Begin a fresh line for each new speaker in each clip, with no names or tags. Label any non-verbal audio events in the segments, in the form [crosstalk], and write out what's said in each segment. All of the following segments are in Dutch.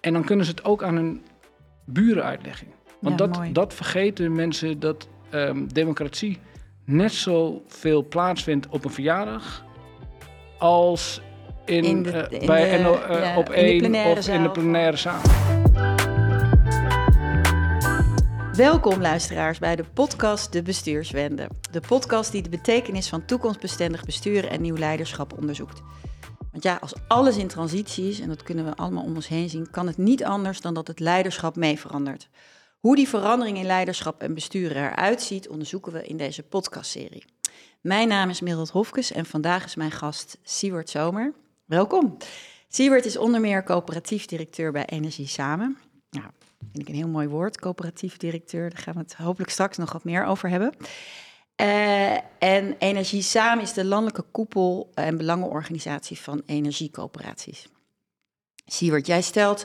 En dan kunnen ze het ook aan hun buren uitleggen. Want
Ja,
dat,
mooi.
dat vergeten mensen dat ehm, democratie net zoveel plaatsvindt op een verjaardag als in,
In de-
eh,
in
bij
de-
NO, eh,
ja,
op één of in de plenaire zaal.
Welkom luisteraars bij de podcast De Bestuurswende. De podcast die de betekenis van toekomstbestendig besturen en nieuw leiderschap onderzoekt. Want ja, als alles in transitie is, en dat kunnen we allemaal om ons heen zien, kan het niet anders dan dat het leiderschap mee verandert. Hoe die verandering in leiderschap en besturen eruit ziet, onderzoeken we in deze podcastserie. Mijn naam is Mildred Hofkes en vandaag is mijn gast Siewert Zomer. Welkom. Siewert is onder meer coöperatief directeur bij Energie Samen. Nou, vind ik een heel mooi woord, coöperatief directeur. Daar gaan we het hopelijk straks nog wat meer over hebben. Eh, en Energie Samen is de landelijke koepel en belangenorganisatie van energiecoöperaties. Siewert, jij stelt,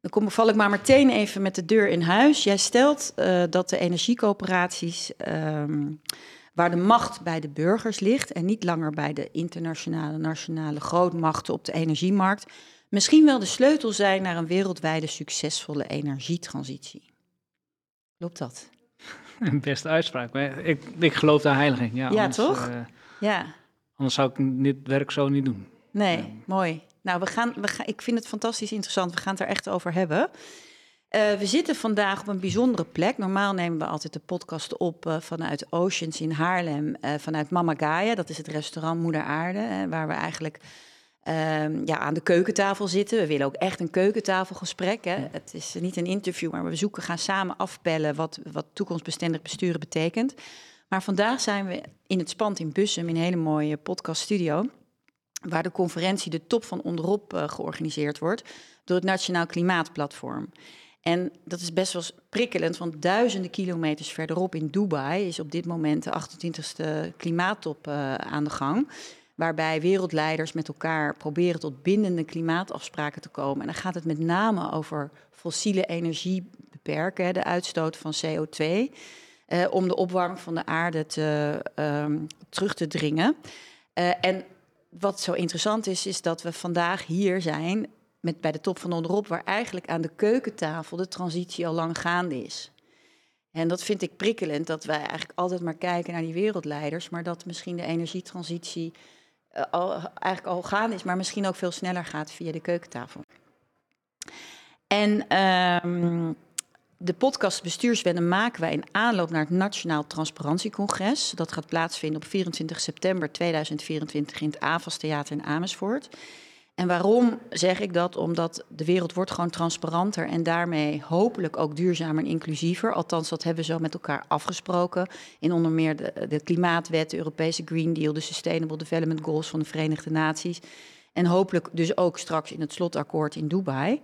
dan kom, val ik maar meteen even met de deur in huis. Jij stelt eh, dat de energiecoöperaties, ehm, waar de macht bij de burgers ligt en niet langer bij de internationale, nationale grootmachten op de energiemarkt, misschien wel de sleutel zijn naar een wereldwijde succesvolle energietransitie. Klopt dat? [laughs]
Beste uitspraak. maar Ik, ik geloof daar heilig in. Ja,
Ja,
anders,
toch?
eh,
Ja.
anders zou ik dit werk zo niet doen.
Nee, mooi. Nou, we gaan, we gaan, ik vind het fantastisch interessant. We gaan het er echt over hebben. Eh, we zitten vandaag op een bijzondere plek. Normaal nemen we altijd de podcast op eh, vanuit Oceans in Haarlem, vanuit Mama Gaia. Dat is het restaurant Moeder Aarde, waar we eigenlijk ehm, ja, aan de keukentafel zitten. We willen ook echt een keukentafelgesprek. Hè. Het is niet een interview, maar we zoeken, gaan samen afpellen wat, wat toekomstbestendig besturen betekent. Maar vandaag zijn we in het Spand in Bussum, in een hele mooie podcaststudio waar de conferentie de top van onderop eh, georganiseerd wordt door het Nationaal Klimaatplatform. En dat is best wel prikkelend, want duizenden kilometers verderop in Dubai is op dit moment de 28e klimaattop eh, aan de gang. Waarbij wereldleiders met elkaar proberen tot bindende klimaatafspraken te komen. En dan gaat het met name over fossiele energie beperken, de uitstoot van CO2. eh, om de opwarming van de aarde te, ehm, terug te dringen. Eh, en wat zo interessant is, is dat we vandaag hier zijn met, bij de top van onderop, waar eigenlijk aan de keukentafel de transitie al lang gaande is. En dat vind ik prikkelend, dat wij eigenlijk altijd maar kijken naar die wereldleiders, maar dat misschien de energietransitie al, eigenlijk al gaande is, maar misschien ook veel sneller gaat via de keukentafel. En ehm, de podcast Bestuurswende maken wij in aanloop naar het Nationaal Transparantiecongres. Dat gaat plaatsvinden op 24 september 2024 in het AVAS Theater in Amersfoort. En waarom zeg ik dat? Omdat de wereld wordt gewoon transparanter en daarmee hopelijk ook duurzamer en inclusiever. Althans, dat hebben we zo met elkaar afgesproken. In onder meer de, Klimaatwet, de Europese Green Deal, de Sustainable Development Goals van de Verenigde Naties. En hopelijk dus ook straks in het slotakkoord in Dubai.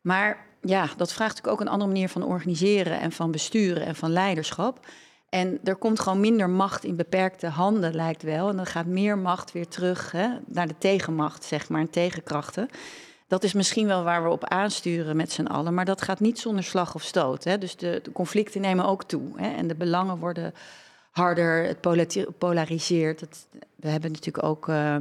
Maar ja, dat vraagt natuurlijk ook een andere manier van organiseren en van besturen en van leiderschap. En er komt gewoon minder macht in beperkte handen, lijkt wel. En dan gaat meer macht weer terug hè, naar de tegenmacht, zeg maar, en tegenkrachten. Dat is misschien wel waar we op aansturen met z'n allen, maar dat gaat niet zonder slag of stoot. Hè. Dus de, conflicten nemen ook toe hè, en de belangen worden harder, het polariseert. We hebben natuurlijk ook eh,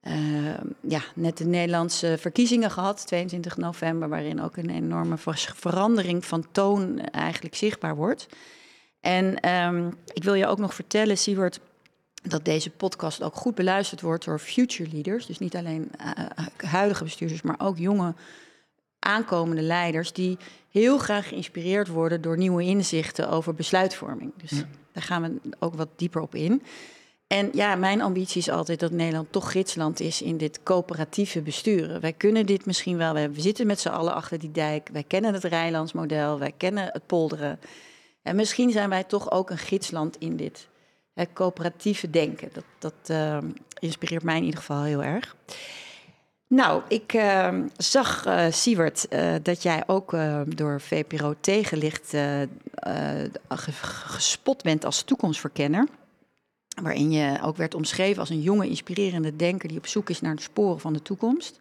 eh, ja, net de Nederlandse verkiezingen gehad, 22 november, waarin ook een enorme ver- verandering van toon eigenlijk zichtbaar wordt. En ehm, ik wil je ook nog vertellen, Siewert, dat deze podcast ook goed beluisterd wordt door future leaders. Dus niet alleen eh, huidige bestuurders, maar ook jonge aankomende leiders die heel graag geïnspireerd worden door nieuwe inzichten over besluitvorming. Dus
Ja.
daar gaan we ook wat dieper op in. En ja, mijn ambitie is altijd dat Nederland toch gidsland is in dit coöperatieve besturen. Wij kunnen dit misschien wel. We zitten met z'n allen achter die dijk. Wij kennen het Rijnlandsmodel. Wij kennen het polderen. En misschien zijn wij toch ook een gidsland in dit coöperatieve denken. Dat, dat eh, inspireert mij in ieder geval heel erg. Nou, ik eh, zag, eh Siewert, eh, dat jij ook eh, door VPRO tegenlicht eh, ge- gespot bent als toekomstverkenner. Waarin je ook werd omschreven als een jonge, inspirerende denker die op zoek is naar de sporen van de toekomst.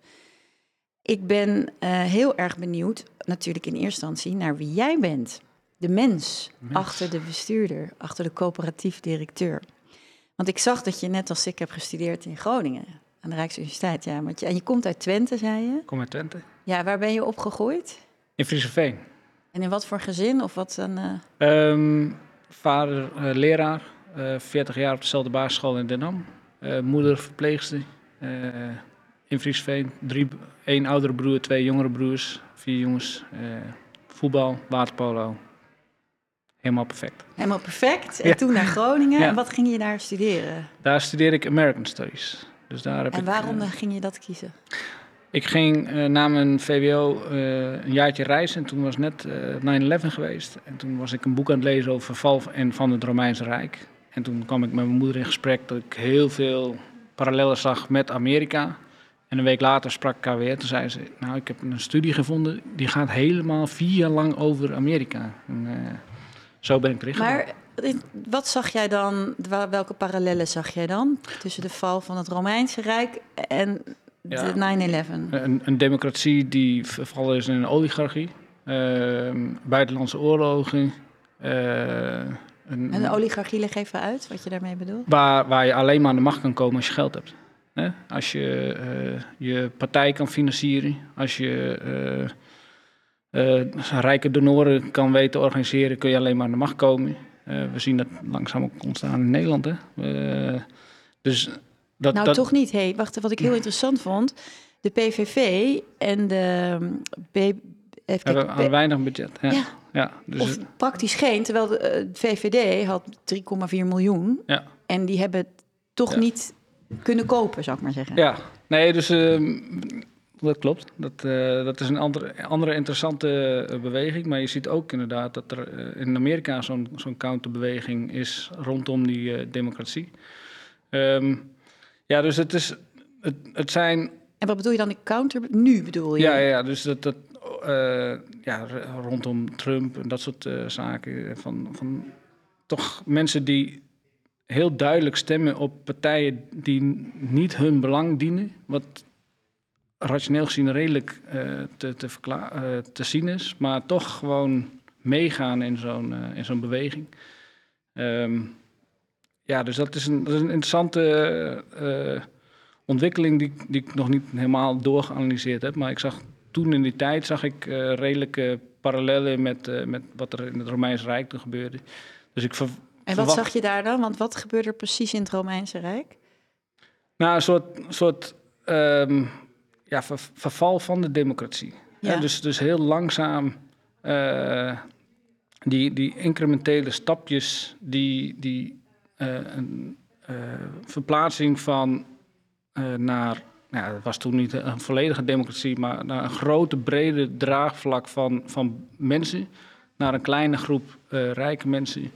Ik ben heel erg benieuwd, natuurlijk in eerste instantie, naar wie jij bent. De mens,
Mens.
achter de bestuurder, achter de coöperatief directeur. Want ik zag dat je net als ik hebt gestudeerd in Groningen, aan de Rijksuniversiteit. Ja, want je, en je komt uit Twente, zei je?
Kom uit Twente.
Ja, waar ben je opgegroeid?
In Frieseveen.
En in wat voor gezin of wat dan? Uh...
Um, vader uh, leraar, uh, 40 jaar op dezelfde basisschool in Den Ham. moeder verpleegster in Frieseveen. Drie, één oudere broer, twee jongere broers, vier jongens. voetbal, waterpolo. Helemaal perfect.
Helemaal perfect. En toen naar Groningen. Ja. En wat ging je daar studeren?
Daar studeerde ik American Studies. Dus daar heb
en
ik,
waarom ging je dat kiezen?
Ik ging uh, na mijn VWO uh, een jaartje reizen en toen was net uh, 9-11 geweest. En toen was ik een boek aan het lezen over val en van het Romeinse Rijk. En toen kwam ik met mijn moeder in gesprek dat ik heel veel parallellen zag met Amerika. En een week later sprak ik haar weer. Toen zei ze, nou ik heb een studie gevonden die gaat helemaal vier jaar lang over Amerika. En, zo ben ik erin
Maar wat zag jij dan, welke parallellen zag jij dan tussen de val van het Romeinse Rijk en de 9-11.
Een, een, democratie die vervallen is in een oligarchie, uh, buitenlandse oorlogen. Uh,
een, en de oligarchie, leg even uit wat je daarmee bedoelt.
Waar, waar je alleen maar aan de macht kan komen als je geld hebt. Hè? Als je uh, je partij kan financieren, als je uh, rijke donoren kan weten te organiseren, kun je alleen maar aan de macht komen. we zien dat langzaam ook ontstaan in Nederland. Hè? dus
dat, nou, toch niet. Hey, wacht, wat ik heel interessant vond. De PVV en de B,
hebben weinig budget. Ja. ja.
dus of praktisch geen, terwijl de, eh, VVD had 3,4 miljoen. Ja. En die hebben toch niet kunnen kopen, zou ik maar zeggen.
Ja, nee, dus uh, dat klopt. Dat, uh, dat is een andere, andere interessante uh, beweging. Maar je ziet ook inderdaad dat er in Amerika zo'n zo'n counterbeweging is rondom die democratie. Um, ja, dus het is. Het, het zijn.
En wat bedoel je dan de counter? Nu bedoel je?
Ja, ja dus dat. dat ja, rondom Trump en dat soort zaken. Van, van toch mensen die heel duidelijk stemmen op partijen die niet hun belang dienen. Wat rationeel gezien redelijk uh, te, te, te zien is. Maar toch gewoon meegaan in zo'n in zo'n beweging. Um, ja, dus dat is een, dat is een interessante ontwikkeling die, die ik nog niet helemaal doorgeanalyseerd heb. Maar ik zag toen in die tijd zag ik uh, redelijke parallellen met, uh, met wat er in het Romeinse Rijk toen gebeurde. Dus ik
en wat zag je daar dan? Want wat gebeurde er precies in het Romeinse Rijk?
Nou, een soort, soort um, ja, ver, verval van de democratie. Ja. dus, dus heel langzaam die, die incrementele stapjes die, die eh, een eh, verplaatsing van eh, naar nou, het was toen niet een volledige democratie, maar naar een grote, brede draagvlak van, van mensen, naar een kleine groep rijke mensen.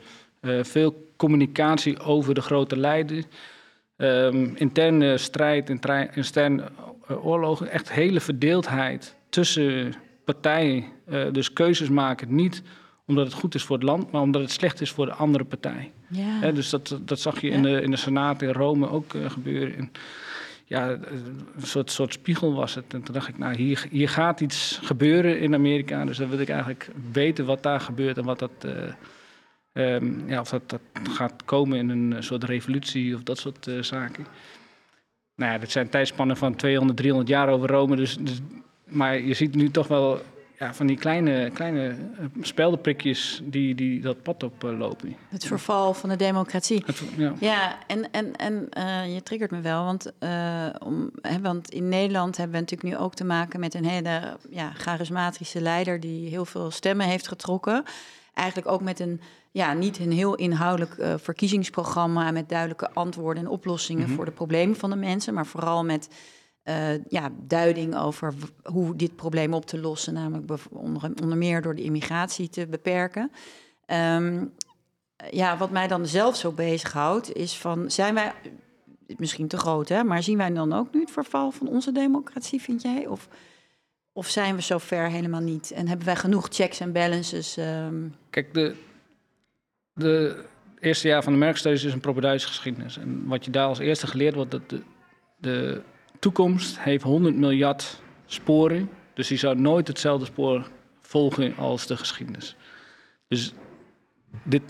veel communicatie over de grote lijden, um, interne strijd, interne oorlogen, echt hele verdeeldheid tussen partijen. dus keuzes maken, niet omdat het goed is voor het land, maar omdat het slecht is voor de andere partij. Ja. dus dat, dat zag je in, de, in de Senaat in Rome ook uh, gebeuren. En, ja, een soort, soort spiegel was het. En toen dacht ik, nou, hier, hier gaat iets gebeuren in Amerika. Dus dan wil ik eigenlijk weten wat daar gebeurt en wat dat. Uh, um, ja, of dat, dat gaat komen in een soort revolutie of dat soort uh, zaken. Nou ja, dit zijn tijdspannen van 200, 300 jaar over Rome. Dus, dus, maar je ziet nu toch wel ja, van die kleine, kleine eh, speldenprikjes die, die dat pad oplopen. Uh,
het verval van de democratie. ja. ja, en, en, en uh, je triggert me wel, want, uh, om, hè, want in Nederland hebben we natuurlijk nu ook te maken met een hele ja, charismatische leider die heel veel stemmen heeft getrokken. Eigenlijk ook met een, ja, niet een heel inhoudelijk verkiezingsprogramma met duidelijke antwoorden en oplossingen mm -hmm. voor de problemen van de mensen, maar vooral met uh, ja, duiding over hoe dit probleem op te lossen, namelijk onder, onder meer door de immigratie te beperken. Um, ja, wat mij dan zelf zo bezighoudt, is van zijn wij, misschien te groot, hè, maar zien wij dan ook nu het verval van onze democratie, vind jij? Of, of zijn we zo ver helemaal niet? En hebben wij genoeg checks en balances? Um...
Kijk, de, de eerste jaar van de merkstudies is een propeduische geschiedenis. En wat je daar als eerste geleerd wordt, dat de, de toekomst heeft 100 miljard sporen. Dus die zou nooit hetzelfde spoor volgen als de geschiedenis. Dus dit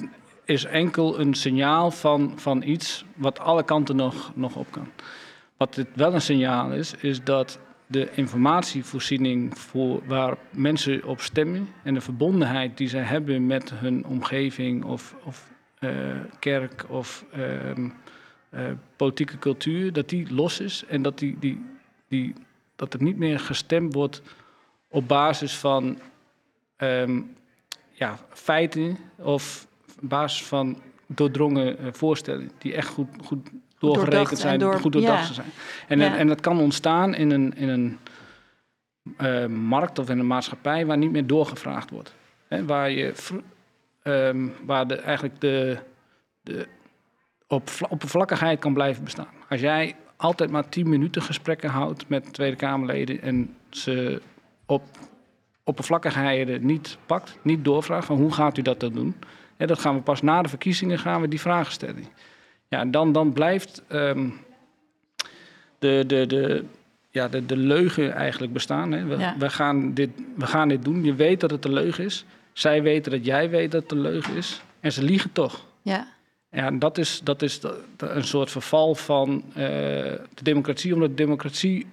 is enkel een signaal van, van iets wat alle kanten nog, nog op kan. Wat dit wel een signaal is, is dat de informatievoorziening voor waar mensen op stemmen en de verbondenheid die zij hebben met hun omgeving of, of uh, kerk of um, uh, politieke cultuur, dat die los is en dat, die, die, die, dat er niet meer gestemd wordt op basis van um, ja, feiten of basis van doordrongen uh, voorstellen die echt goed, goed doorgerekend zijn, door, goed doordacht ja. zijn. En, ja. en dat kan ontstaan in een, in een uh, markt of in een maatschappij waar niet meer doorgevraagd wordt. Hè, waar je um, waar de, eigenlijk de, de op, oppervlakkigheid kan blijven bestaan. Als jij altijd maar tien minuten gesprekken houdt met Tweede Kamerleden en ze op oppervlakkigheid niet pakt, niet doorvraagt van hoe gaat u dat dan doen? Dat gaan we pas na de verkiezingen gaan we die vragen stellen. Ja, dan, dan blijft um, de, de, de, ja, de, de leugen eigenlijk bestaan. Hè. We, ja. we, gaan dit, we gaan dit doen. Je weet dat het een leugen is. Zij weten dat jij weet dat het een leugen is. En ze liegen toch.
Ja.
Ja, dat is, dat is een soort verval van uh, de democratie, omdat de democratie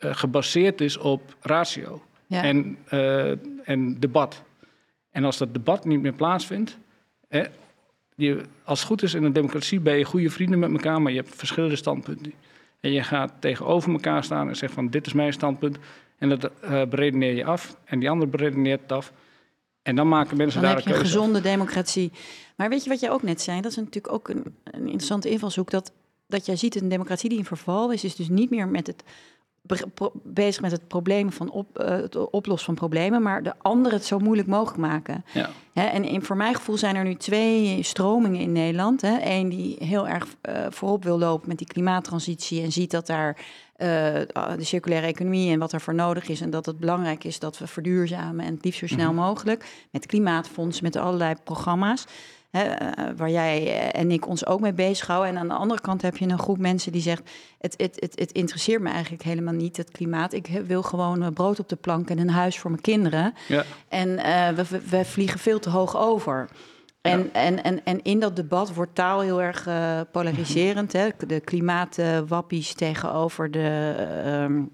uh, gebaseerd is op ratio ja. en, uh, en debat. En als dat debat niet meer plaatsvindt, je, als het goed is in een democratie ben je goede vrienden met elkaar, maar je hebt verschillende standpunten. En je gaat tegenover elkaar staan en zegt van dit is mijn standpunt. En dat uh, beredeneer je af en die andere beredeneert het af. En dan maken mensen
dan
daar
heb je een gezonde democratie. Maar weet je wat jij ook net zei? Dat is natuurlijk ook een, een interessante invalshoek. Dat, dat jij ziet een democratie die in verval is, is dus niet meer met het bezig met het probleem van op, uh, het oplossen van problemen, maar de anderen het zo moeilijk mogelijk maken. Ja. Hè, en in, voor mijn gevoel zijn er nu twee stromingen in Nederland. Eén die heel erg uh, voorop wil lopen met die klimaattransitie en ziet dat daar uh, de circulaire economie en wat er voor nodig is en dat het belangrijk is dat we verduurzamen en het liefst zo snel mm -hmm. mogelijk met klimaatfonds, met allerlei programma's. Hè, uh, waar jij en ik ons ook mee bezighouden. En aan de andere kant heb je een groep mensen die zegt: het, het, het, het interesseert me eigenlijk helemaal niet, het klimaat. Ik wil gewoon brood op de plank en een huis voor mijn kinderen. Ja. En uh, we, we vliegen veel te hoog over. En, ja. en, en, en in dat debat wordt taal heel erg uh, polariserend. Hè? De klimaatwappies tegenover de, um,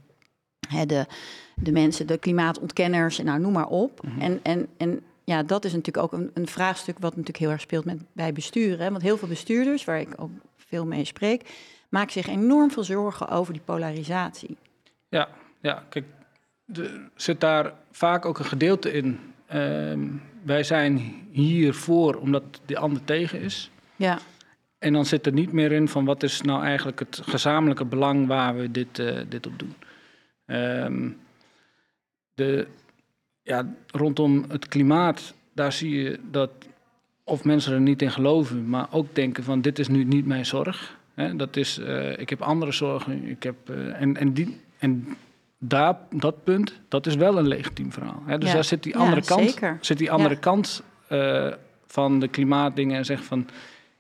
hè, de, de mensen, de klimaatontkenners, nou noem maar op. Mm -hmm. En, en, en ja, dat is natuurlijk ook een, een, vraagstuk wat natuurlijk heel erg speelt met, bij besturen. Hè? Want heel veel bestuurders, waar ik ook veel mee spreek, maken zich enorm veel zorgen over die polarisatie.
Ja, ja kijk, er zit daar vaak ook een gedeelte in. Uh, wij zijn hier voor omdat de ander tegen is.
Ja.
En dan zit er niet meer in van wat is nou eigenlijk het gezamenlijke belang waar we dit, uh, dit op doen. Um, de, ja, rondom het klimaat, daar zie je dat of mensen er niet in geloven, maar ook denken van dit is nu niet mijn zorg. Hè, dat is, uh, ik heb andere zorgen. Ik heb, uh, en, en, die, en daar, dat punt, dat is wel een legitiem verhaal. Hè. Dus ja. daar zit die andere
ja,
kant,
zeker.
zit die andere ja. kant uh, van de klimaatdingen en zegt van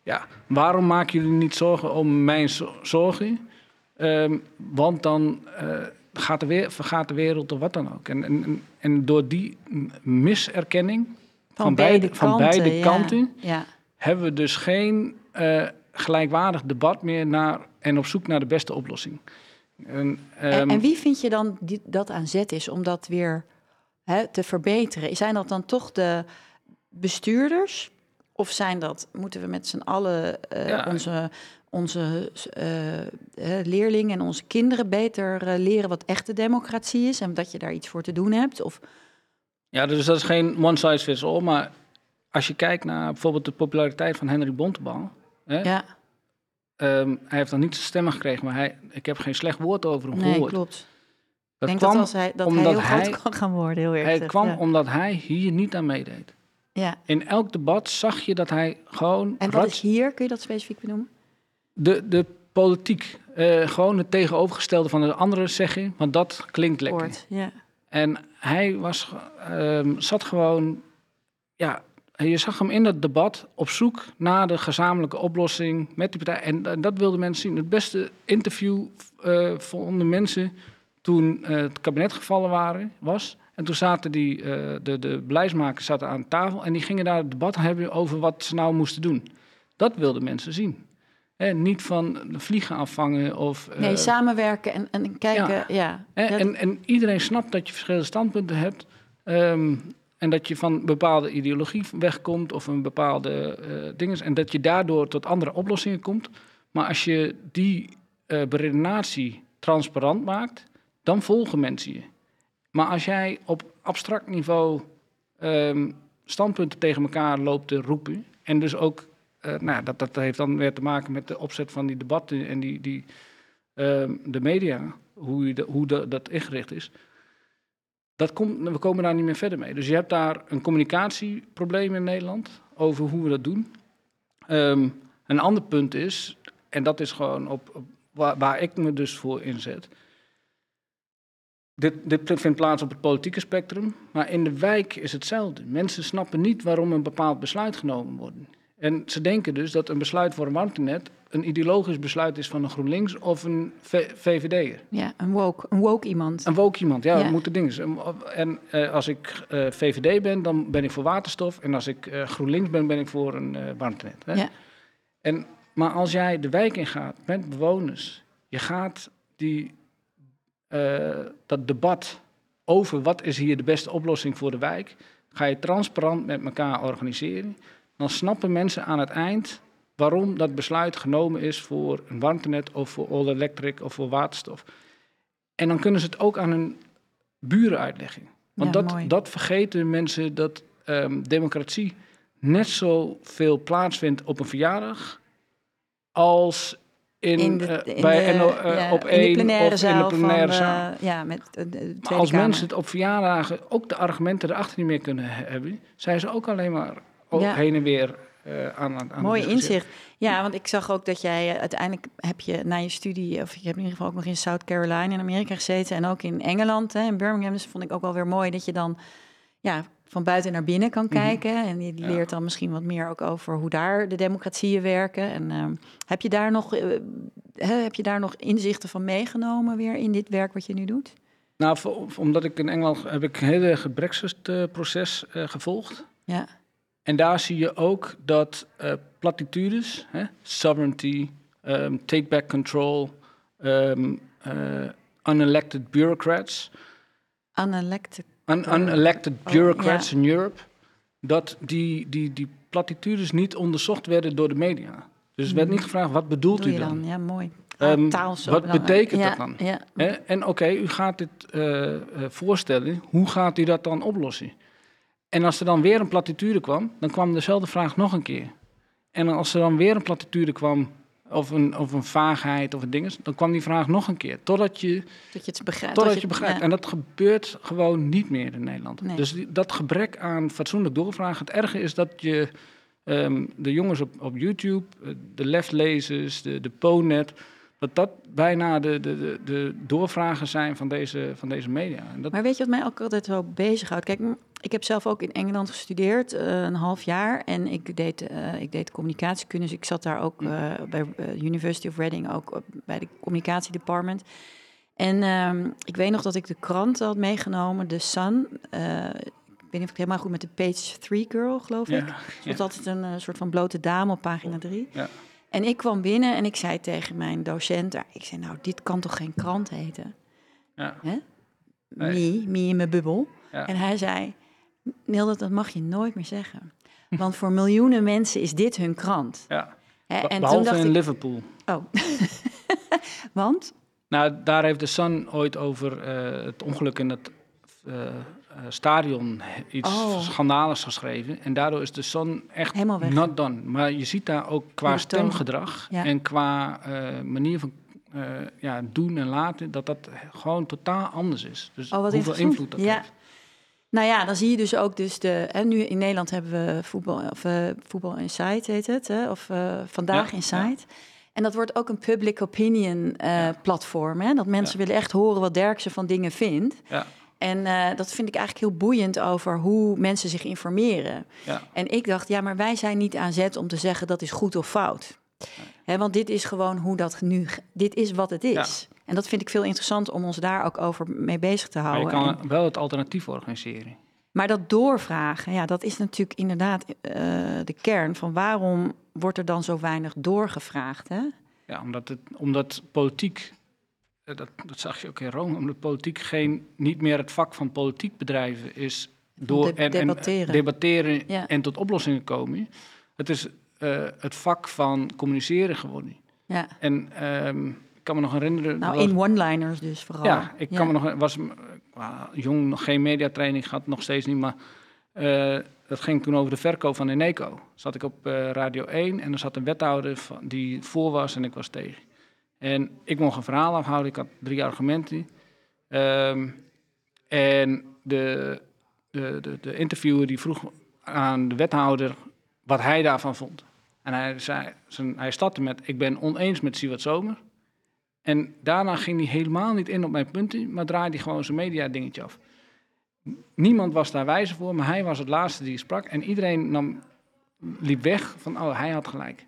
ja, waarom maken jullie niet zorgen om mijn zorgen? Um, want dan gaat de, weer, vergaat de wereld of wat dan ook. En, en, en door die miserkenning van, van beide, kanten, van beide kanten
ja.
hebben we dus geen uh, gelijkwaardig debat meer naar, en op zoek naar de beste oplossing.
En, um, en, en wie vind je dan die, dat aan zet is om dat weer hè, te verbeteren? Zijn dat dan toch de bestuurders? Of zijn dat, moeten we met z'n allen uh, ja. onze onze uh, leerlingen en onze kinderen beter uh, leren wat echte democratie is en dat je daar iets voor te doen hebt? Of...
Ja, dus dat is geen one size fits all, maar als je kijkt naar bijvoorbeeld de populariteit van Henry Bontebal. Hè,
ja.
Um, hij heeft nog niet zijn stemmen gekregen, maar hij, ik heb geen slecht woord over hem
nee,
gehoord.
klopt. Dat ik denk dat, als hij, dat hij heel hij, groot kan gaan worden, heel erg.
Hij
zegt,
kwam
ja.
omdat hij hier niet aan meedeed.
Ja.
In elk debat zag je dat hij gewoon...
En wat is hier? Kun je dat specifiek benoemen?
De, de politiek. Uh, gewoon het tegenovergestelde van de andere zeggen, want dat klinkt lekker. En hij was, um, zat gewoon, ja, je zag hem in dat debat op zoek naar de gezamenlijke oplossing met die partij. En, en dat wilden mensen zien. Het beste interview uh, vonden mensen toen uh, het kabinet gevallen waren, was. En toen zaten die, uh, de, de beleidsmakers zaten aan tafel en die gingen daar het debat hebben over wat ze nou moesten doen. Dat wilden mensen zien. Niet van vliegen afvangen of...
Nee,
eh,
samenwerken en, en kijken, ja.
Ja. En, en iedereen snapt dat je verschillende standpunten hebt. ehm, en dat je van bepaalde ideologie wegkomt of een bepaalde eh dingen. En dat je daardoor tot andere oplossingen komt. Maar als je die beredenatie transparant maakt, dan volgen mensen je. Maar als jij op abstract niveau ehm, standpunten tegen elkaar loopt te roepen. En dus ook, eh, nou, dat, dat heeft dan weer te maken met de opzet van die debatten en die, die, ehm, de media, hoe, hoe dat ingericht is. Dat komt, we komen daar niet meer verder mee. Dus je hebt daar een communicatieprobleem in Nederland over hoe we dat doen. Ehm, een ander punt is, en dat is gewoon op, op waar, waar ik me dus voor inzet. Dit, dit vindt plaats op het politieke spectrum, maar in de wijk is hetzelfde. Mensen snappen niet waarom een bepaald besluit genomen wordt. En ze denken dus dat een besluit voor een warmtenet een ideologisch besluit is van een GroenLinks of een V- VVD'er.
Ja, een woke, een woke iemand.
Een woke iemand, ja,
Ja.
dat moeten dingen zijn. En eh, als ik eh, VVD ben, dan ben ik voor waterstof. En als ik eh, GroenLinks ben, ben ik voor een warmtenet. Hè?
Ja.
En, maar als jij de wijk ingaat met bewoners, je gaat die, dat debat over wat is hier de beste oplossing voor de wijk, ga je transparant met elkaar organiseren. Dan snappen mensen aan het eind waarom dat besluit genomen is voor een warmtenet of voor all electric of voor waterstof. En dan kunnen ze het ook aan hun buren uitleggen. Want
Ja,
dat,
mooi.
dat vergeten mensen dat ehm, democratie net zoveel plaatsvindt op een verjaardag als in,
in de,
eh,
in
bij
de-
NO, eh,
ja,
op één of in de plenaire
van,
zaal.
eh, ja, met de, de Tweede
Maar als
Kamer.
mensen het op verjaardagen ook de argumenten erachter niet meer kunnen he- hebben, zijn ze ook alleen maar
Ja.
heen en weer eh, aan, aan
Mooi inzicht. Ja, want ik zag ook dat jij eh, uiteindelijk heb je na je studie, of je hebt in ieder geval ook nog in South Carolina in Amerika gezeten en ook in Engeland, hè, in Birmingham. Dus vond ik ook wel weer mooi dat je dan ja, van buiten naar binnen kan kijken. En je
Ja.
leert dan misschien wat meer ook over hoe daar de democratieën werken. En ehm, heb, je daar nog, eh, heb je daar nog inzichten van meegenomen weer in dit werk wat je nu doet?
Nou, voor- omdat ik in Engeland heb ik een hele Brexit-proces gevolgd.
Ja,
En daar zie je ook dat eh, platitudes, hè, sovereignty, ehm, take back control, ehm, eh, unelected bureaucrats,
unelected.
un- unelected
Oh,
bureaucrats in Europe, dat die, die, die platitudes niet onderzocht werden door de media. Dus er werd niet gevraagd, wat bedoelt
Doe
u dan?
dan? Ja, mooi. Ah, taal zo
wat
belangrijk.
betekent
ja,
dat dan?
Ja?
En oké, u gaat dit eh, voorstellen, hoe gaat u dat dan oplossen? En als er dan weer een platitude kwam, dan kwam dezelfde vraag nog een keer. En als er dan weer een platitude kwam, of een, of een vaagheid of een ding, dan kwam die vraag nog een keer. Totdat je,
dat je het begrijpt.
totdat
dat
je begrijpt.
ja.
En dat gebeurt gewoon niet meer in Nederland.
Nee.
Dus die- dat gebrek aan fatsoenlijk doorvragen. Het erge is dat je ehm, de jongens op, op YouTube, eh, de leftlezers, de, de PONET, dat dat bijna de, de, de, de doorvragen zijn van deze, van deze media. En dat,
Maar weet je wat mij ook altijd wel bezighoudt? Kijk, ik heb zelf ook in Engeland gestudeerd, eh, een half jaar. En ik deed, eh, ik deed communicatiekunde, dus ik zat daar ook eh, bij University of Reading, ook bij de communicatiedepartment. En ehm, ik weet nog dat ik de krant had meegenomen, The Sun. ik weet niet of ik helemaal goed met de Page 3 Girl, geloof ik.
ja,
Dat was altijd een soort van blote dame op pagina 3.
Ja.
En ik kwam binnen en ik zei tegen mijn docent daar, ik zei nou, dit kan toch geen krant heten?
ja,
Hè?
Nee.
Me, me in mijn bubbel.
ja.
En hij zei, Nilde, dat mag je nooit meer zeggen. Want voor miljoenen mensen is dit hun krant.
ja.
Hè, En toen
Behalve
dacht
in
ik,
Liverpool.
oh. [laughs] Want?
Nou, daar heeft de Sun ooit over eh, het ongeluk in het eh, stadion iets
Oh.
schandaligs geschreven. En daardoor is de Sun echt not done. Maar je ziet daar ook qua stemgedrag
Ja.
en qua eh, manier van eh, ja, doen en laten, dat dat gewoon totaal anders is. Dus
Oh, wat
hoeveel invloed dat
Ja.
heeft.
Nou ja, dan zie je dus ook dus de... Hè, nu in Nederland hebben we voetbal, of, eh, voetbal Insight, heet het. Hè, of eh, Vandaag
Ja,
Insight. En dat wordt ook een public opinion eh,
Ja.
platform. Hè, dat mensen willen echt horen wat Derksen van dingen vindt.
Ja,
En eh, dat vind ik eigenlijk heel boeiend over hoe mensen zich informeren.
ja,
En ik dacht, ja, maar wij zijn niet aan zet om te zeggen dat is goed of fout. Hè, want dit is gewoon hoe dat nu, dit is wat het is. En dat vind ik veel interessant om ons daar ook over mee bezig te
maar je
houden.
kan wel het alternatief organiseren.
Maar dat doorvragen, ja, dat is natuurlijk inderdaad uh, de kern van waarom wordt er dan zo weinig doorgevraagd? Hè?
Ja, omdat, het, omdat politiek, dat, dat zag je ook in Rome, omdat politiek geen, niet meer het vak van politiek bedrijven is door
De, debatteren,
en, debatteren ja. en tot oplossingen komen. Het is uh, het vak van communiceren geworden.
Ja.
En um, ik kan me nog herinneren.
Nou, in one-liners dus vooral.
Ja, ik kan me nog was jong, nog geen mediatraining gehad, nog steeds niet, maar uh, dat ging toen over de verkoop van Eneco. Zat ik op Radio 1 en er zat een wethouder van, die voor was en ik was tegen. En ik mocht een verhaal afhouden, ik had drie argumenten. Um, en de, de, de, de interviewer die vroeg aan de wethouder wat hij daarvan vond. En hij, zei, zijn, hij startte met, ik ben oneens met Siewert Zomer. En daarna ging hij helemaal niet in op mijn punten, maar draaide hij gewoon zijn media dingetje af. Niemand was daar wijzer voor, maar hij was het laatste die sprak. En iedereen nam, liep weg van, oh, hij had gelijk.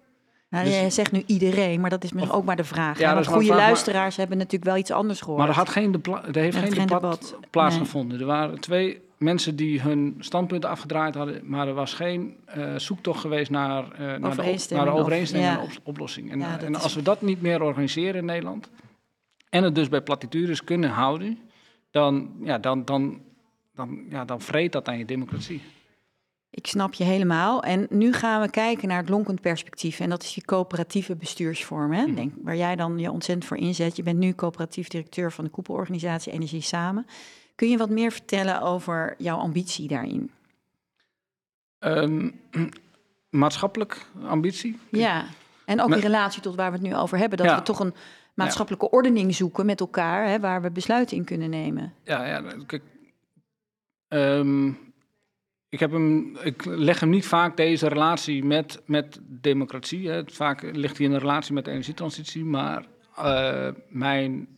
Nou, dus, jij zegt nu iedereen, maar dat is misschien ook maar de vraag. Ja, want goede luisteraars maar, hebben natuurlijk wel iets anders gehoord.
Maar er, had geen er heeft geen, geen debat, plaatsgevonden. Nee. Er waren twee mensen die hun standpunten afgedraaid hadden, maar er was geen uh, zoektocht geweest naar, uh, naar, de, naar de overeenstemming en ja. oplossing. En, ja, en als we dat niet meer organiseren in Nederland, en het dus bij platitudes kunnen houden, dan, ja, dan, dan, dan, ja, dan vreet dat aan je democratie.
Ik snap je helemaal. En nu gaan we kijken naar het lonkend perspectief. En dat is die coöperatieve bestuursvorm. Hè? Denk, waar jij dan je ontzettend voor inzet. Je bent nu coöperatief directeur van de koepelorganisatie Energie Samen. Kun je wat meer vertellen over jouw ambitie daarin?
Um, [clears throat] maatschappelijk ambitie?
Ja, en ook in relatie tot waar we het nu over hebben. Dat we toch een maatschappelijke ordening zoeken met elkaar, hè, waar we besluiten in kunnen nemen.
Ja, ja kijk. Um, ik, heb hem, ik leg hem niet vaak deze relatie met, met democratie. Hè. Vaak ligt hij in een relatie met de energietransitie. Maar uh, mijn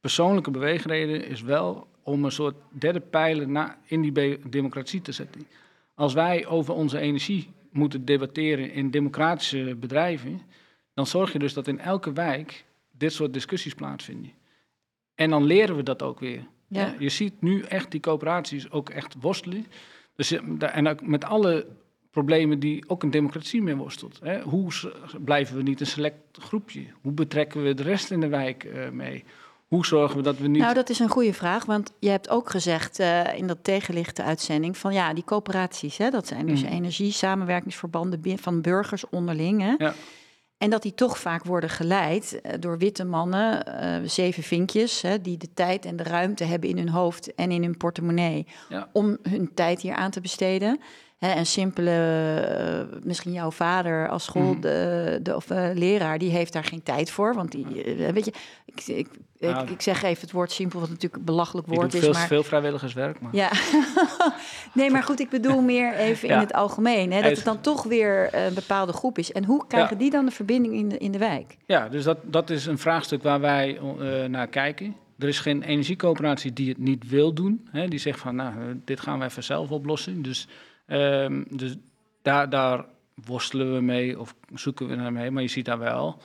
persoonlijke beweegreden is wel om een soort derde pijler na, in die democratie te zetten. Als wij over onze energie moeten debatteren in democratische bedrijven, dan zorg je dus dat in elke wijk dit soort discussies plaatsvinden. En dan leren we dat ook weer. Ja. Je ziet nu echt die coöperaties ook echt worstelen. Dus, en ook met alle problemen die ook een democratie mee worstelt. Hè. Hoe blijven we niet een select groepje? Hoe betrekken we de rest in de wijk uh, mee? Hoe zorgen we dat we niet...
Nou, dat is een goede vraag, want je hebt ook gezegd uh, in dat tegenlichte uitzending... van ja, die coöperaties, hè, dat zijn dus mm. energie-samenwerkingsverbanden van burgers onderling. Hè? Ja. En dat die toch vaak worden geleid uh, door witte mannen, uh, zeven vinkjes, hè, die de tijd en de ruimte hebben in hun hoofd en in hun portemonnee ja. om hun tijd hier aan te besteden. Hè, een simpele, uh, misschien jouw vader als school, mm. de, de, of leraar, die heeft daar geen tijd voor. Want die, weet je, ik, ik, ik, ik, zeg even het woord simpel, wat natuurlijk een belachelijk woord
is.
Veel,
maar... veel vrijwilligerswerk. Maar...
Ja, [laughs] nee, maar goed, ik bedoel meer even in het algemeen. Hè, dat het dan toch weer een bepaalde groep is. En hoe krijgen die dan de verbinding in de, in de wijk?
Ja, dus dat, dat is een vraagstuk waar wij naar kijken. Er is geen energiecoöperatie die het niet wil doen. Hè, die zegt van, nou, dit gaan we even zelf oplossen. Dus, um, dus daar, daar worstelen we mee of zoeken we naar mee. Maar je ziet daar wel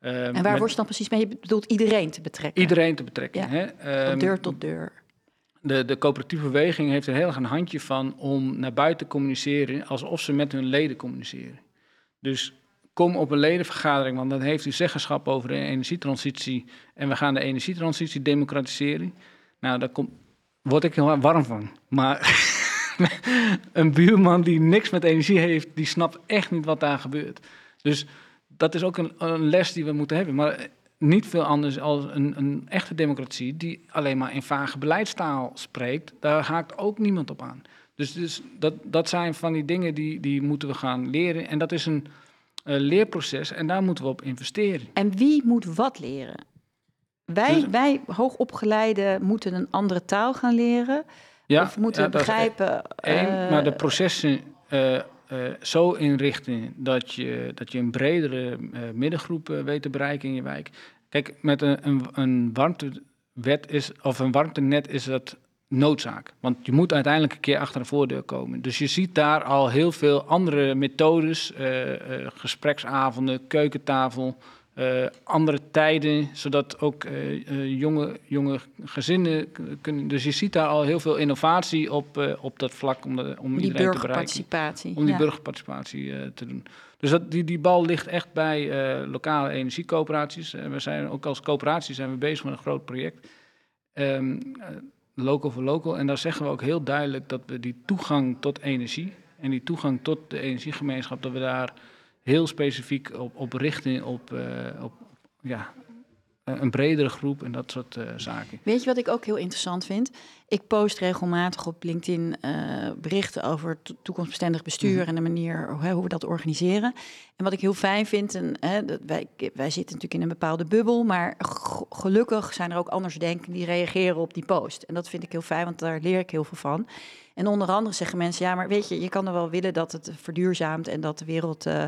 Um, en waar word je dan precies mee? Je bedoelt iedereen te betrekken?
Iedereen te betrekken. Ja. Hè?
Um, van deur tot deur.
De, de coöperatieve beweging heeft er heel erg een handje van om naar buiten te communiceren alsof ze met hun leden communiceren. Dus kom op een ledenvergadering, want dan heeft u zeggenschap over de energietransitie en we gaan de energietransitie democratiseren. Nou, daar kom, word ik heel warm van. Maar [laughs] een buurman die niks met energie heeft, die snapt echt niet wat daar gebeurt. Dus dat is ook een, een, les die we moeten hebben. Maar niet veel anders als een, een, echte democratie die alleen maar in vage beleidstaal spreekt. Daar haakt ook niemand op aan. Dus, dus dat, dat zijn van die dingen die, die moeten we gaan leren. En dat is een uh, leerproces en daar moeten we op investeren.
En wie moet wat leren? Wij, dus, wij hoogopgeleiden moeten een andere taal gaan leren. Ja, of moeten ja, begrijpen.
Één, uh, maar de processen uh, zo inrichten dat je, dat je een bredere middengroep weet te bereiken in je wijk. Kijk, met een, een, een warmtewet is, of een warmtenet is dat noodzaak. Want je moet uiteindelijk een keer achter een voordeur komen. Dus je ziet daar al heel veel andere methodes, gespreksavonden, keukentafel, eh, andere tijden, zodat ook eh, eh, jonge, jonge gezinnen kunnen. Dus je ziet daar al heel veel innovatie op, op dat vlak om, de, om
Die
iedereen te bereiken. Om die
ja.
burgerparticipatie te doen. Dus dat, die, die bal ligt echt bij lokale energiecoöperaties. We zijn ook als coöperatie zijn we bezig met een groot project. Ehm, eh, local voor local. En daar zeggen we ook heel duidelijk dat we die toegang tot energie en die toegang tot de energiegemeenschap, dat we daar heel specifiek op, op richten op, eh, op ja, een bredere groep en dat soort eh, zaken.
Weet je wat ik ook heel interessant vind? Ik post regelmatig op LinkedIn eh, berichten over to- toekomstbestendig bestuur
Mhm.
en de manier hoe, hoe we dat organiseren. En wat ik heel fijn vind, en, hè, dat wij, wij zitten natuurlijk in een bepaalde bubbel, maar gelukkig zijn er ook andersdenken die reageren op die post. En dat vind ik heel fijn, want daar leer ik heel veel van. En onder andere zeggen mensen, ja, maar weet je, je kan er wel willen dat het verduurzaamt en dat de wereld eh,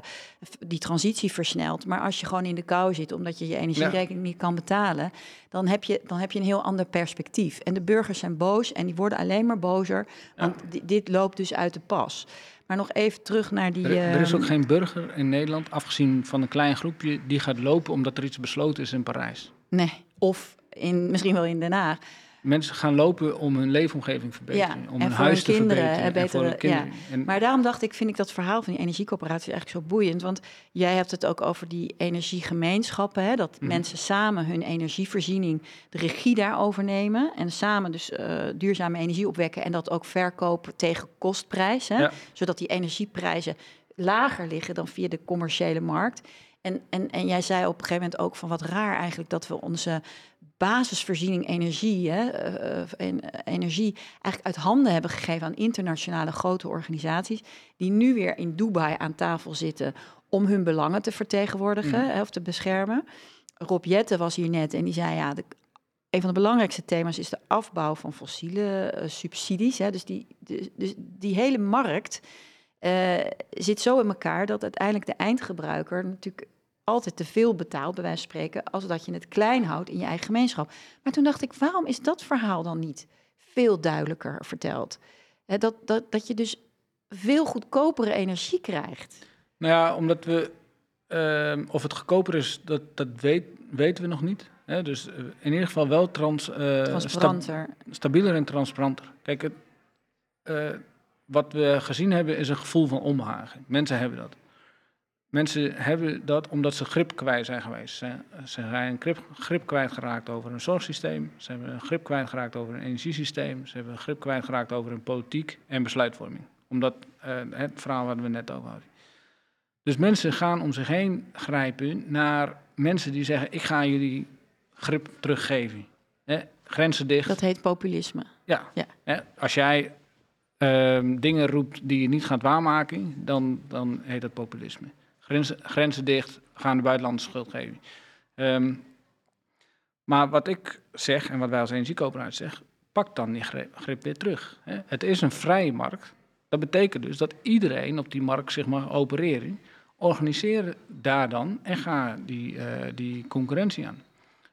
die transitie versnelt. Maar als je gewoon in de kou zit omdat je je energierekening niet kan betalen, dan heb, je, dan heb je een heel ander perspectief. En de burgers zijn boos en die worden alleen maar bozer, want di- dit loopt dus uit de pas. Maar nog even terug naar die...
Er, er is ook
ehm,
geen burger in Nederland, afgezien van een klein groepje, die gaat lopen omdat er iets besloten is in Parijs.
Nee, of in, misschien wel in Den Haag.
Mensen gaan lopen om hun leefomgeving te verbeteren,
Ja,
om hun huis
hun
te verbeteren. en voor hun
ja.
kinderen. En,
Maar daarom dacht ik, vind ik dat verhaal van die energiecoöperatie eigenlijk zo boeiend. Want jij hebt het ook over die energiegemeenschappen. Hè, dat
Mhm.
mensen samen hun energievoorziening, de regie daarover nemen. En samen dus eh, duurzame energie opwekken. En dat ook verkopen tegen kostprijs. Hè,
Ja.
Zodat die energieprijzen lager liggen dan via de commerciële markt. En, en, en jij zei op een gegeven moment ook van wat raar eigenlijk dat we onze basisvoorziening energie, hè, eh, en, eh, energie eigenlijk uit handen hebben gegeven aan internationale grote organisaties, die nu weer in Dubai aan tafel zitten om hun belangen te vertegenwoordigen
Mhm.
hè, of te beschermen. Rob Jette was hier net en die zei ja, de, een van de belangrijkste thema's is de afbouw van fossiele subsidies. Hè. Dus, die, dus die hele markt zit zo in elkaar dat uiteindelijk de eindgebruiker natuurlijk altijd te veel betaalt, bij wijze van spreken, als dat je het klein houdt in je eigen gemeenschap. Maar toen dacht ik, waarom is dat verhaal dan niet veel duidelijker verteld? Dat, dat, dat je dus veel goedkopere energie krijgt.
Nou ja, omdat we, ehm, of het goedkoper is, dat, dat weet, weten we nog niet. Hè? Dus eh, in ieder geval wel trans, sta-
Transparanter.
stabieler en transparanter. Kijk, het, eh, wat we gezien hebben is een gevoel van onbehagen. Mensen hebben dat. Mensen hebben dat omdat ze grip kwijt zijn geweest. Ze, ze zijn grip, grip kwijtgeraakt over een zorgsysteem. Ze hebben een grip kwijtgeraakt over een energiesysteem. Ze hebben een grip kwijtgeraakt over een politiek en besluitvorming. Omdat eh, het verhaal wat we net over hadden. Dus mensen gaan om zich heen grijpen naar mensen die zeggen: Ik ga jullie grip teruggeven. Hè? Grenzen dicht.
Dat heet populisme.
Ja.
Ja.
Hè, als jij ehm, dingen roept die je niet gaat waarmaken, dan, dan heet dat populisme. Grenzen, grenzen dicht, gaan de buitenlandse schuld geven. Ehm, maar wat ik zeg, en wat wij als energiecoöperatie zeggen, pak dan die grip, grip weer terug. Hè. Het is een vrije markt. Dat betekent dus dat iedereen op die markt zich mag opereren. Organiseer daar dan en ga die, eh, die concurrentie aan.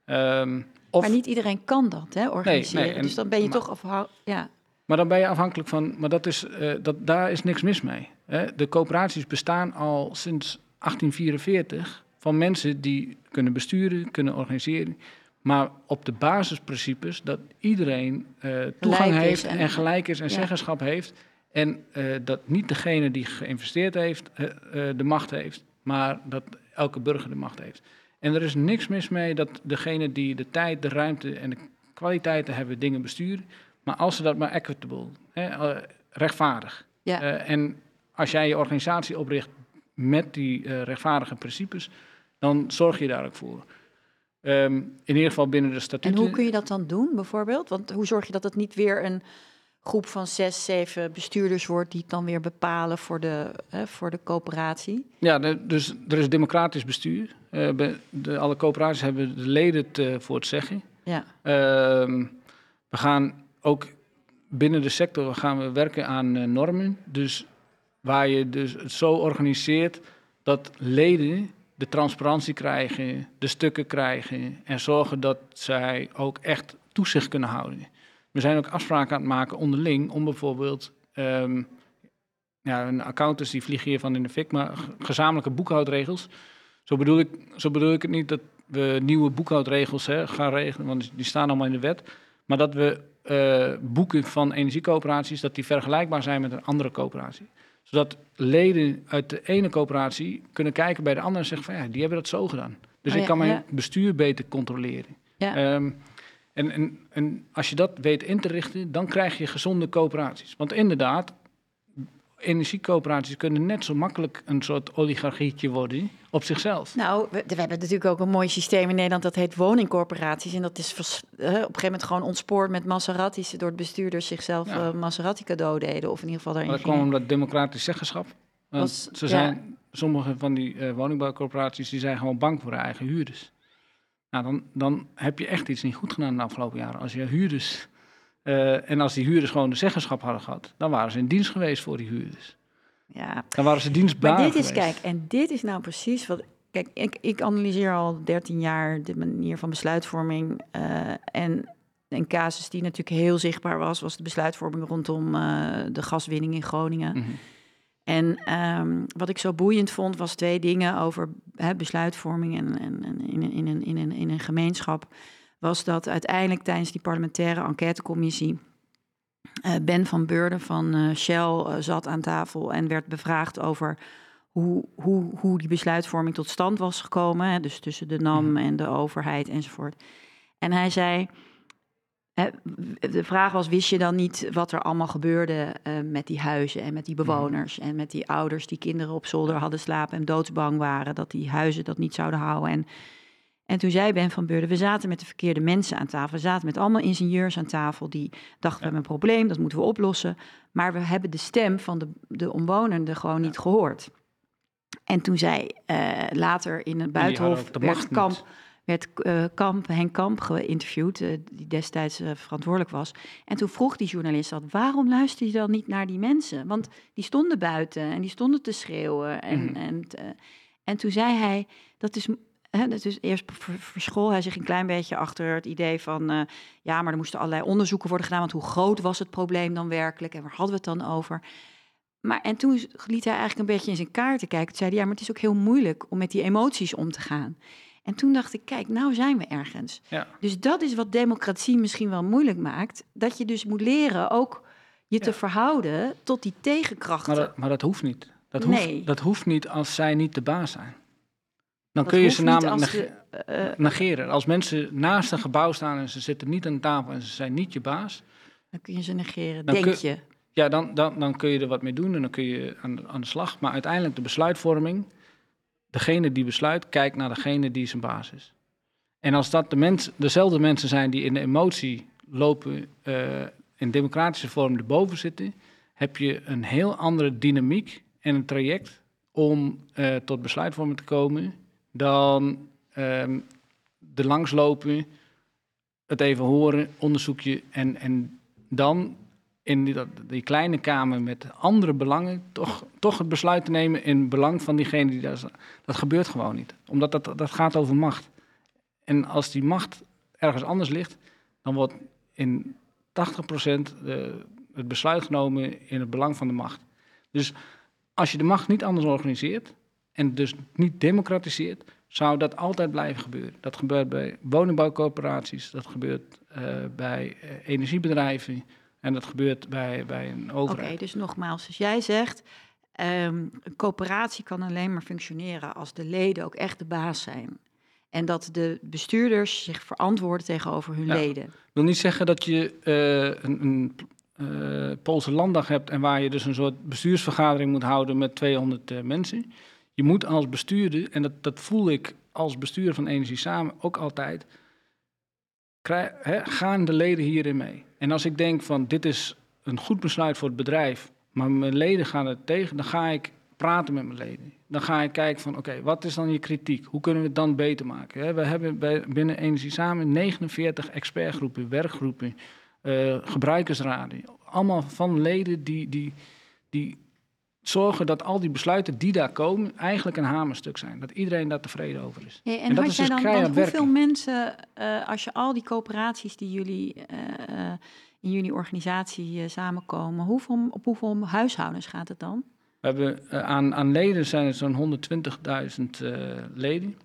Ehm, of,
Maar niet iedereen kan dat, hè, organiseren.
nee, en-
dus dan ben je
maar-
toch afhankelijk. Ja,
Maar dan ben je afhankelijk van, maar dat is, eh, dat, daar is niks mis mee. Hè? De coöperaties bestaan al sinds 1844 van mensen die kunnen besturen, kunnen organiseren. Maar op de basisprincipes dat iedereen eh, toegang heeft
en-
en, gelijk is en
ja.
zeggenschap heeft. En eh, dat niet degene die geïnvesteerd heeft de macht heeft, maar dat elke burger de macht heeft. En er is niks mis mee dat degene die de tijd, de ruimte en de kwaliteiten hebben dingen besturen. Maar als ze dat maar equitable, hè, eh, rechtvaardig.
ja.
Eh, en als jij je organisatie opricht met die eh, rechtvaardige principes, dan zorg je daar ook voor. Ehm, in ieder geval binnen de
En
statuten.
hoe kun je dat dan doen, bijvoorbeeld? Want hoe zorg je dat het niet weer een groep van zes, zeven bestuurders wordt... die het dan weer bepalen voor de, voor de coöperatie?
Ja, de- dus er is democratisch bestuur. Be- de, alle coöperaties hebben de leden het, voor het zeggen.
Ja,
Ehm, we gaan ook binnen de sector gaan we werken aan eh, normen. Dus waar je dus het zo organiseert dat leden de transparantie krijgen, de stukken krijgen en zorgen dat zij ook echt toezicht kunnen houden. We zijn ook afspraken aan het maken onderling om bijvoorbeeld, ehm, ja, een accountants die vliegen hiervan in de fik, maar gezamenlijke boekhoudregels, Zo bedoel ik, zo bedoel ik het niet dat we nieuwe boekhoudregels hè, gaan regelen, want die staan allemaal in de wet. Maar dat we uh, boeken van energiecoöperaties, dat die vergelijkbaar zijn met een andere coöperatie. Zodat leden uit de ene coöperatie kunnen kijken bij de andere en zeggen van ja, die hebben dat zo gedaan. Dus
Oh
ik
ja,
kan mijn
ja.
bestuur beter controleren.
Ja.
Ehm, en, en, en als je dat weet in te richten, dan krijg je gezonde coöperaties. Want inderdaad, energiecoöperaties kunnen net zo makkelijk een soort oligarchietje worden op zichzelf.
Nou, we, we hebben natuurlijk ook een mooi systeem in Nederland dat heet woningcorporaties. En dat is vers- eh, op een gegeven moment gewoon ontspoord met Maseratis, door het bestuurders zichzelf
Ja.
eh, Maserati cadeau deden. Of in ieder geval
Maar
daarin
dat kwam omdat democratisch zeggenschap.
Was-
ze
ja.
zijn, sommige van die eh, woningbouwcorporaties die zijn gewoon bang voor hun eigen huurders. Nou, dan, dan heb je echt iets niet goed gedaan de afgelopen jaren. Als je huurders, eh, en als die huurders gewoon de zeggenschap hadden gehad, dan waren ze in dienst geweest voor die huurders.
Ja.
Dan waren ze dienstbaar
Maar dit is,
geweest.
kijk, en dit is nou precies wat. Kijk, ik, ik analyseer al 13 jaar de manier van besluitvorming. eh, en een casus die natuurlijk heel zichtbaar was, was de besluitvorming rondom eh, de gaswinning in Groningen.
Mhm.
En ehm, wat ik zo boeiend vond, was twee dingen over hè, besluitvorming en, en, en in, in, in, een, in een gemeenschap. Was dat uiteindelijk tijdens die parlementaire enquêtecommissie. eh, ben van Beurden van eh, Shell eh, zat aan tafel en werd bevraagd over hoe, hoe, hoe die besluitvorming tot stand was gekomen. Hè, dus tussen de NAM en de overheid enzovoort. En hij zei. hè, De vraag was: wist je dan niet wat er allemaal gebeurde met die huizen en met die bewoners en met die ouders die kinderen op zolder hadden slapen en doodsbang waren dat die huizen dat niet zouden houden? En, en toen zei Ben van Beurden: we zaten met de verkeerde mensen aan tafel. We zaten met allemaal ingenieurs aan tafel die dachten: we hebben een probleem, dat moeten we oplossen. Maar we hebben de stem van de, de omwonenden gewoon niet gehoord. En toen zei eh, later in het buitenhof werd Kamp, werd eh, Kamp, Henk Kamp geïnterviewd, eh, die destijds verantwoordelijk was. En toen vroeg die journalist dat, waarom luister je dan niet naar die mensen? Want die stonden buiten en die stonden te schreeuwen. En,
Mhm.
en, en toen zei hij, dat is... Is eerst ver- verschool hij zich een klein beetje achter het idee van... eh, ja, maar er moesten allerlei onderzoeken worden gedaan... want hoe groot was het probleem dan werkelijk en waar hadden we het dan over? Maar en toen liet hij eigenlijk een beetje in zijn kaarten kijken. Toen zei hij, ja, maar het is ook heel moeilijk om met die emoties om te gaan. En toen dacht ik, kijk, nou zijn we ergens.
Ja.
Dus dat is wat democratie misschien wel moeilijk maakt. Dat je dus moet leren ook je te verhouden tot die tegenkrachten.
Maar dat, maar dat hoeft niet. Dat hoeft, dat hoeft niet als zij niet de baas zijn. Dan
Dat
kun je ze namelijk
als de, eh,
negeren. Als mensen naast een gebouw staan en ze zitten niet aan tafel en ze zijn niet je baas,
dan kun je ze negeren, denk
kun-
je.
ja, dan, dan, dan kun je er wat mee doen en dan kun je aan, de- aan de slag. Maar uiteindelijk de besluitvorming, degene die besluit, kijkt naar degene die zijn baas is. En als dat de mens, dezelfde mensen zijn die in de emotie lopen, eh, in democratische vorm erboven zitten, heb je een heel andere dynamiek en een traject om eh, tot besluitvorming te komen dan ehm er langslopen, het even horen, onderzoekje en, en dan in die, die kleine kamer met andere belangen toch, toch het besluit te nemen in belang van diegene die daar staat. Dat gebeurt gewoon niet, omdat dat, dat gaat over macht. En als die macht ergens anders ligt, dan wordt in 80% de, het besluit genomen in het belang van de macht. Dus als je de macht niet anders organiseert en dus niet democratiseert, zou dat altijd blijven gebeuren. Dat gebeurt bij woningbouwcorporaties, dat gebeurt eh, bij eh, energiebedrijven en dat gebeurt bij, bij een
Oké,
overheid.
dus nogmaals, dus jij zegt... ehm, een coöperatie kan alleen maar functioneren als de leden ook echt de baas zijn. En dat de bestuurders zich verantwoorden tegenover hun
Ja.
leden.
Ik wil niet zeggen dat je eh, een, een Poolse landdag hebt en waar je dus een soort bestuursvergadering moet houden met 200 eh, mensen. Je moet als bestuurder, en dat, dat voel ik als bestuurder van Energie Samen ook altijd, gaan de leden hierin mee. En als ik denk van dit is een goed besluit voor het bedrijf, maar mijn leden gaan het tegen, dan ga ik praten met mijn leden. Dan ga ik kijken van oké, wat is dan je kritiek? Hoe kunnen we het dan beter maken? We hebben binnen Energie Samen 49 expertgroepen, werkgroepen, eh, gebruikersraden. Allemaal van leden die, die, die zorgen dat al die besluiten die daar komen eigenlijk een hamerstuk zijn. Dat iedereen daar tevreden over is.
Hey, en
En dat is dus
dan,
keihard
hoeveel mensen, eh, als je al die coöperaties die jullie eh, in jullie organisatie eh, samenkomen, hoeveel, op hoeveel huishoudens gaat het dan?
We hebben aan, aan leden zijn er zo'n 120.000 eh, leden.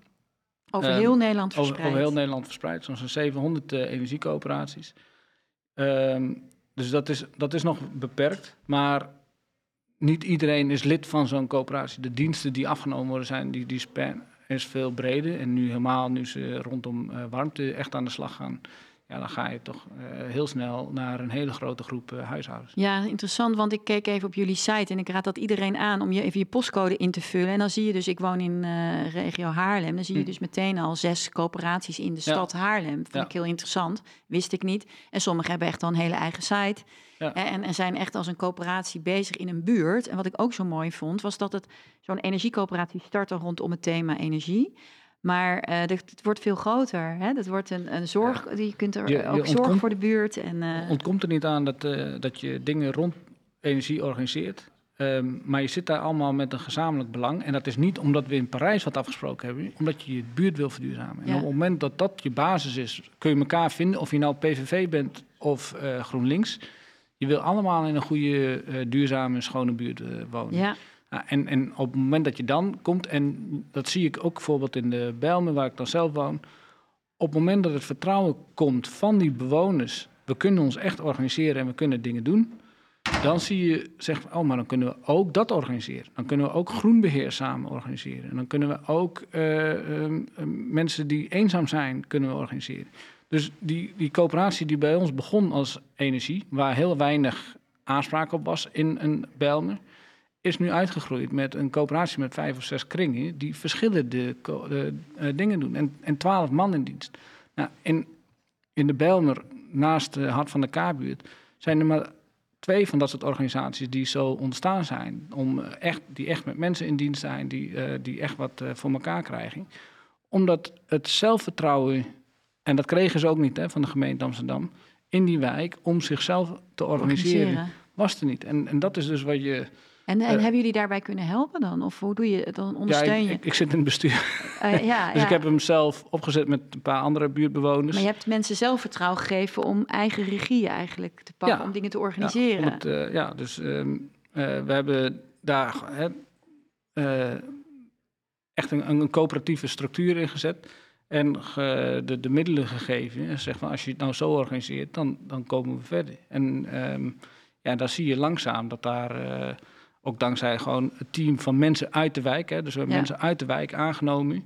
Over heel Nederland verspreid.
over heel Nederland verspreid, zo'n zo'n 700 eh, energiecoöperaties. Ehm, dus dat is, dat is nog beperkt. Maar niet iedereen is lid van zo'n coöperatie. De diensten die afgenomen worden, zijn, die, die span is veel breder. En nu helemaal, nu ze rondom eh, warmte echt aan de slag gaan... Ja, dan ga je toch eh, heel snel naar een hele grote groep eh, huishoudens.
Ja, interessant, want ik keek even op jullie site en ik raad dat iedereen aan om je even je postcode in te vullen. En dan zie je dus, ik woon in eh, regio Haarlem, dan zie je
Hm.
dus meteen al zes coöperaties in de
Ja.
stad Haarlem. Vond
Ja.
ik heel interessant, wist ik niet. En sommigen hebben echt al een hele eigen site
Ja.
en, en zijn echt als een coöperatie bezig in een buurt. En wat ik ook zo mooi vond, was dat het zo'n energiecoöperatie startte rondom het thema energie. Maar eh, dit- het wordt veel groter. Hè? Dat wordt een, een zorg. Je kunt er
Je- je
ook zorgen
ontkomt-
voor de buurt. En, eh,
ontkomt er niet aan dat, eh, dat je dingen rond energie organiseert. Ehm, maar je zit daar allemaal met een gezamenlijk belang. En dat is niet omdat we in Parijs wat afgesproken hebben, omdat je je buurt wil verduurzamen. En
Ja.
op het moment dat dat je basis is, kun je elkaar vinden, of je nou PVV bent of eh, GroenLinks. Je wil allemaal in een goede, eh, duurzame, schone buurt eh, wonen.
ja,
Ja, en, en op het moment dat je dan komt, en dat zie ik ook bijvoorbeeld in de Bijlmer, waar ik dan zelf woon. Op het moment dat het vertrouwen komt van die bewoners, we kunnen ons echt organiseren en we kunnen dingen doen. Dan zie je, zeg, oh, maar dan kunnen we ook dat organiseren. Dan kunnen we ook groenbeheer samen organiseren. En dan kunnen we ook eh, ehm, ehm, mensen die eenzaam zijn, kunnen we organiseren. Dus die, die coöperatie die bij ons begon als energie, waar heel weinig aanspraak op was in een Bijlmer, is nu uitgegroeid met een coöperatie met vijf of zes kringen die verschillende eh, dingen doen. En, en twaalf man in dienst. Nou, in, in de Bijlmer, naast de Hart van de K-buurt, zijn er maar twee van dat soort organisaties die zo ontstaan zijn. Om eh, echt, die echt met mensen in dienst zijn, die, eh, die echt wat voor elkaar krijgen. Omdat het zelfvertrouwen, en dat kregen ze ook niet hè, van de gemeente Amsterdam, in die wijk om zichzelf te organiseren, was er niet. En, en dat is dus wat je.
En, en
Eh,
hebben jullie daarbij kunnen helpen dan? Of hoe doe je het? Dan
Ja,
ondersteun je?
ik, ik zit in het bestuur.
Eh, ja, [laughs]
Dus
ja.
ik heb hem zelf opgezet met een paar andere buurtbewoners.
Maar je hebt mensen zelfvertrouwen gegeven om eigen regie eigenlijk te pakken,
Ja.
om dingen te
Ja,
organiseren.
het, eh, ja, dus ehm, eh, we hebben daar hè, echt een, een coöperatieve structuur ingezet. En ge- de, de middelen gegeven. En zeg van als je het nou zo organiseert, dan, dan komen we verder. En ehm, ja, dan zie je langzaam dat daar, ook dankzij gewoon het team van mensen uit de wijk, hè, dus we hebben
Ja.
mensen uit de wijk aangenomen,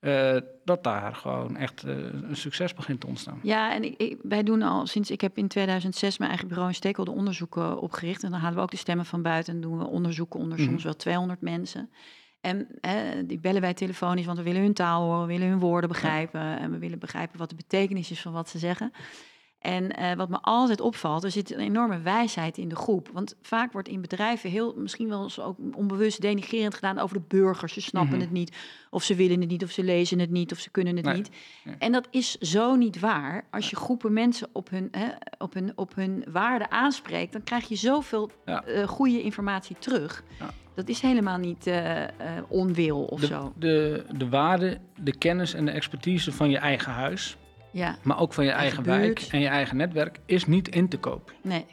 eh, dat daar gewoon echt eh, een succes begint te ontstaan.
Ja, en ik, ik- wij doen al sinds ik heb in 2006 mijn eigen bureau in stakeholder onderzoeken opgericht. En dan halen we ook de stemmen van buiten en doen we onderzoeken onder
Mhm.
soms wel 200 mensen. En hè, die bellen wij telefonisch, want we willen hun taal horen, we willen hun woorden begrijpen. En we willen begrijpen wat de betekenis is van wat ze zeggen. En eh, wat me altijd opvalt, er zit een enorme wijsheid in de groep. Want vaak wordt in bedrijven heel, misschien wel eens ook onbewust denigerend gedaan over de burgers. Ze snappen
Mhm.
het niet, of ze willen het niet, of ze lezen het niet, of ze kunnen het
Nee.
niet. En dat is zo niet waar. Als je groepen mensen op hun, hè, op hun, op hun waarde aanspreekt, dan krijg je zoveel
Ja.
eh, goede informatie terug.
Ja.
Dat is helemaal niet eh, onwil of
de,
zo.
De, de waarde, de kennis en de expertise van je eigen huis,
Ja,
maar ook van je
Eigen
eigen, wijk en je eigen netwerk, is niet in te kopen.
nee.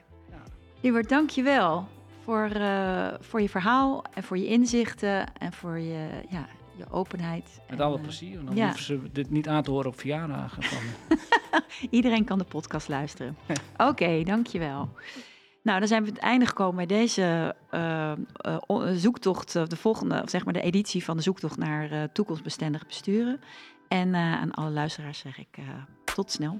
Ja.
Dank je wel voor, eh, voor je verhaal en voor je inzichten en voor je, ja, je openheid.
Met
En,
alle
eh,
plezier. En dan
ja.
hoeven ze dit niet aan te horen op verjaardagen. Van. [laughs]
Iedereen kan de podcast luisteren. Oké, dankjewel. Nou, dan zijn we het einde gekomen bij deze o- zoektocht, de volgende, of zeg maar de editie van de zoektocht naar toekomstbestendig besturen. En eh, aan alle luisteraars zeg ik eh, tot snel.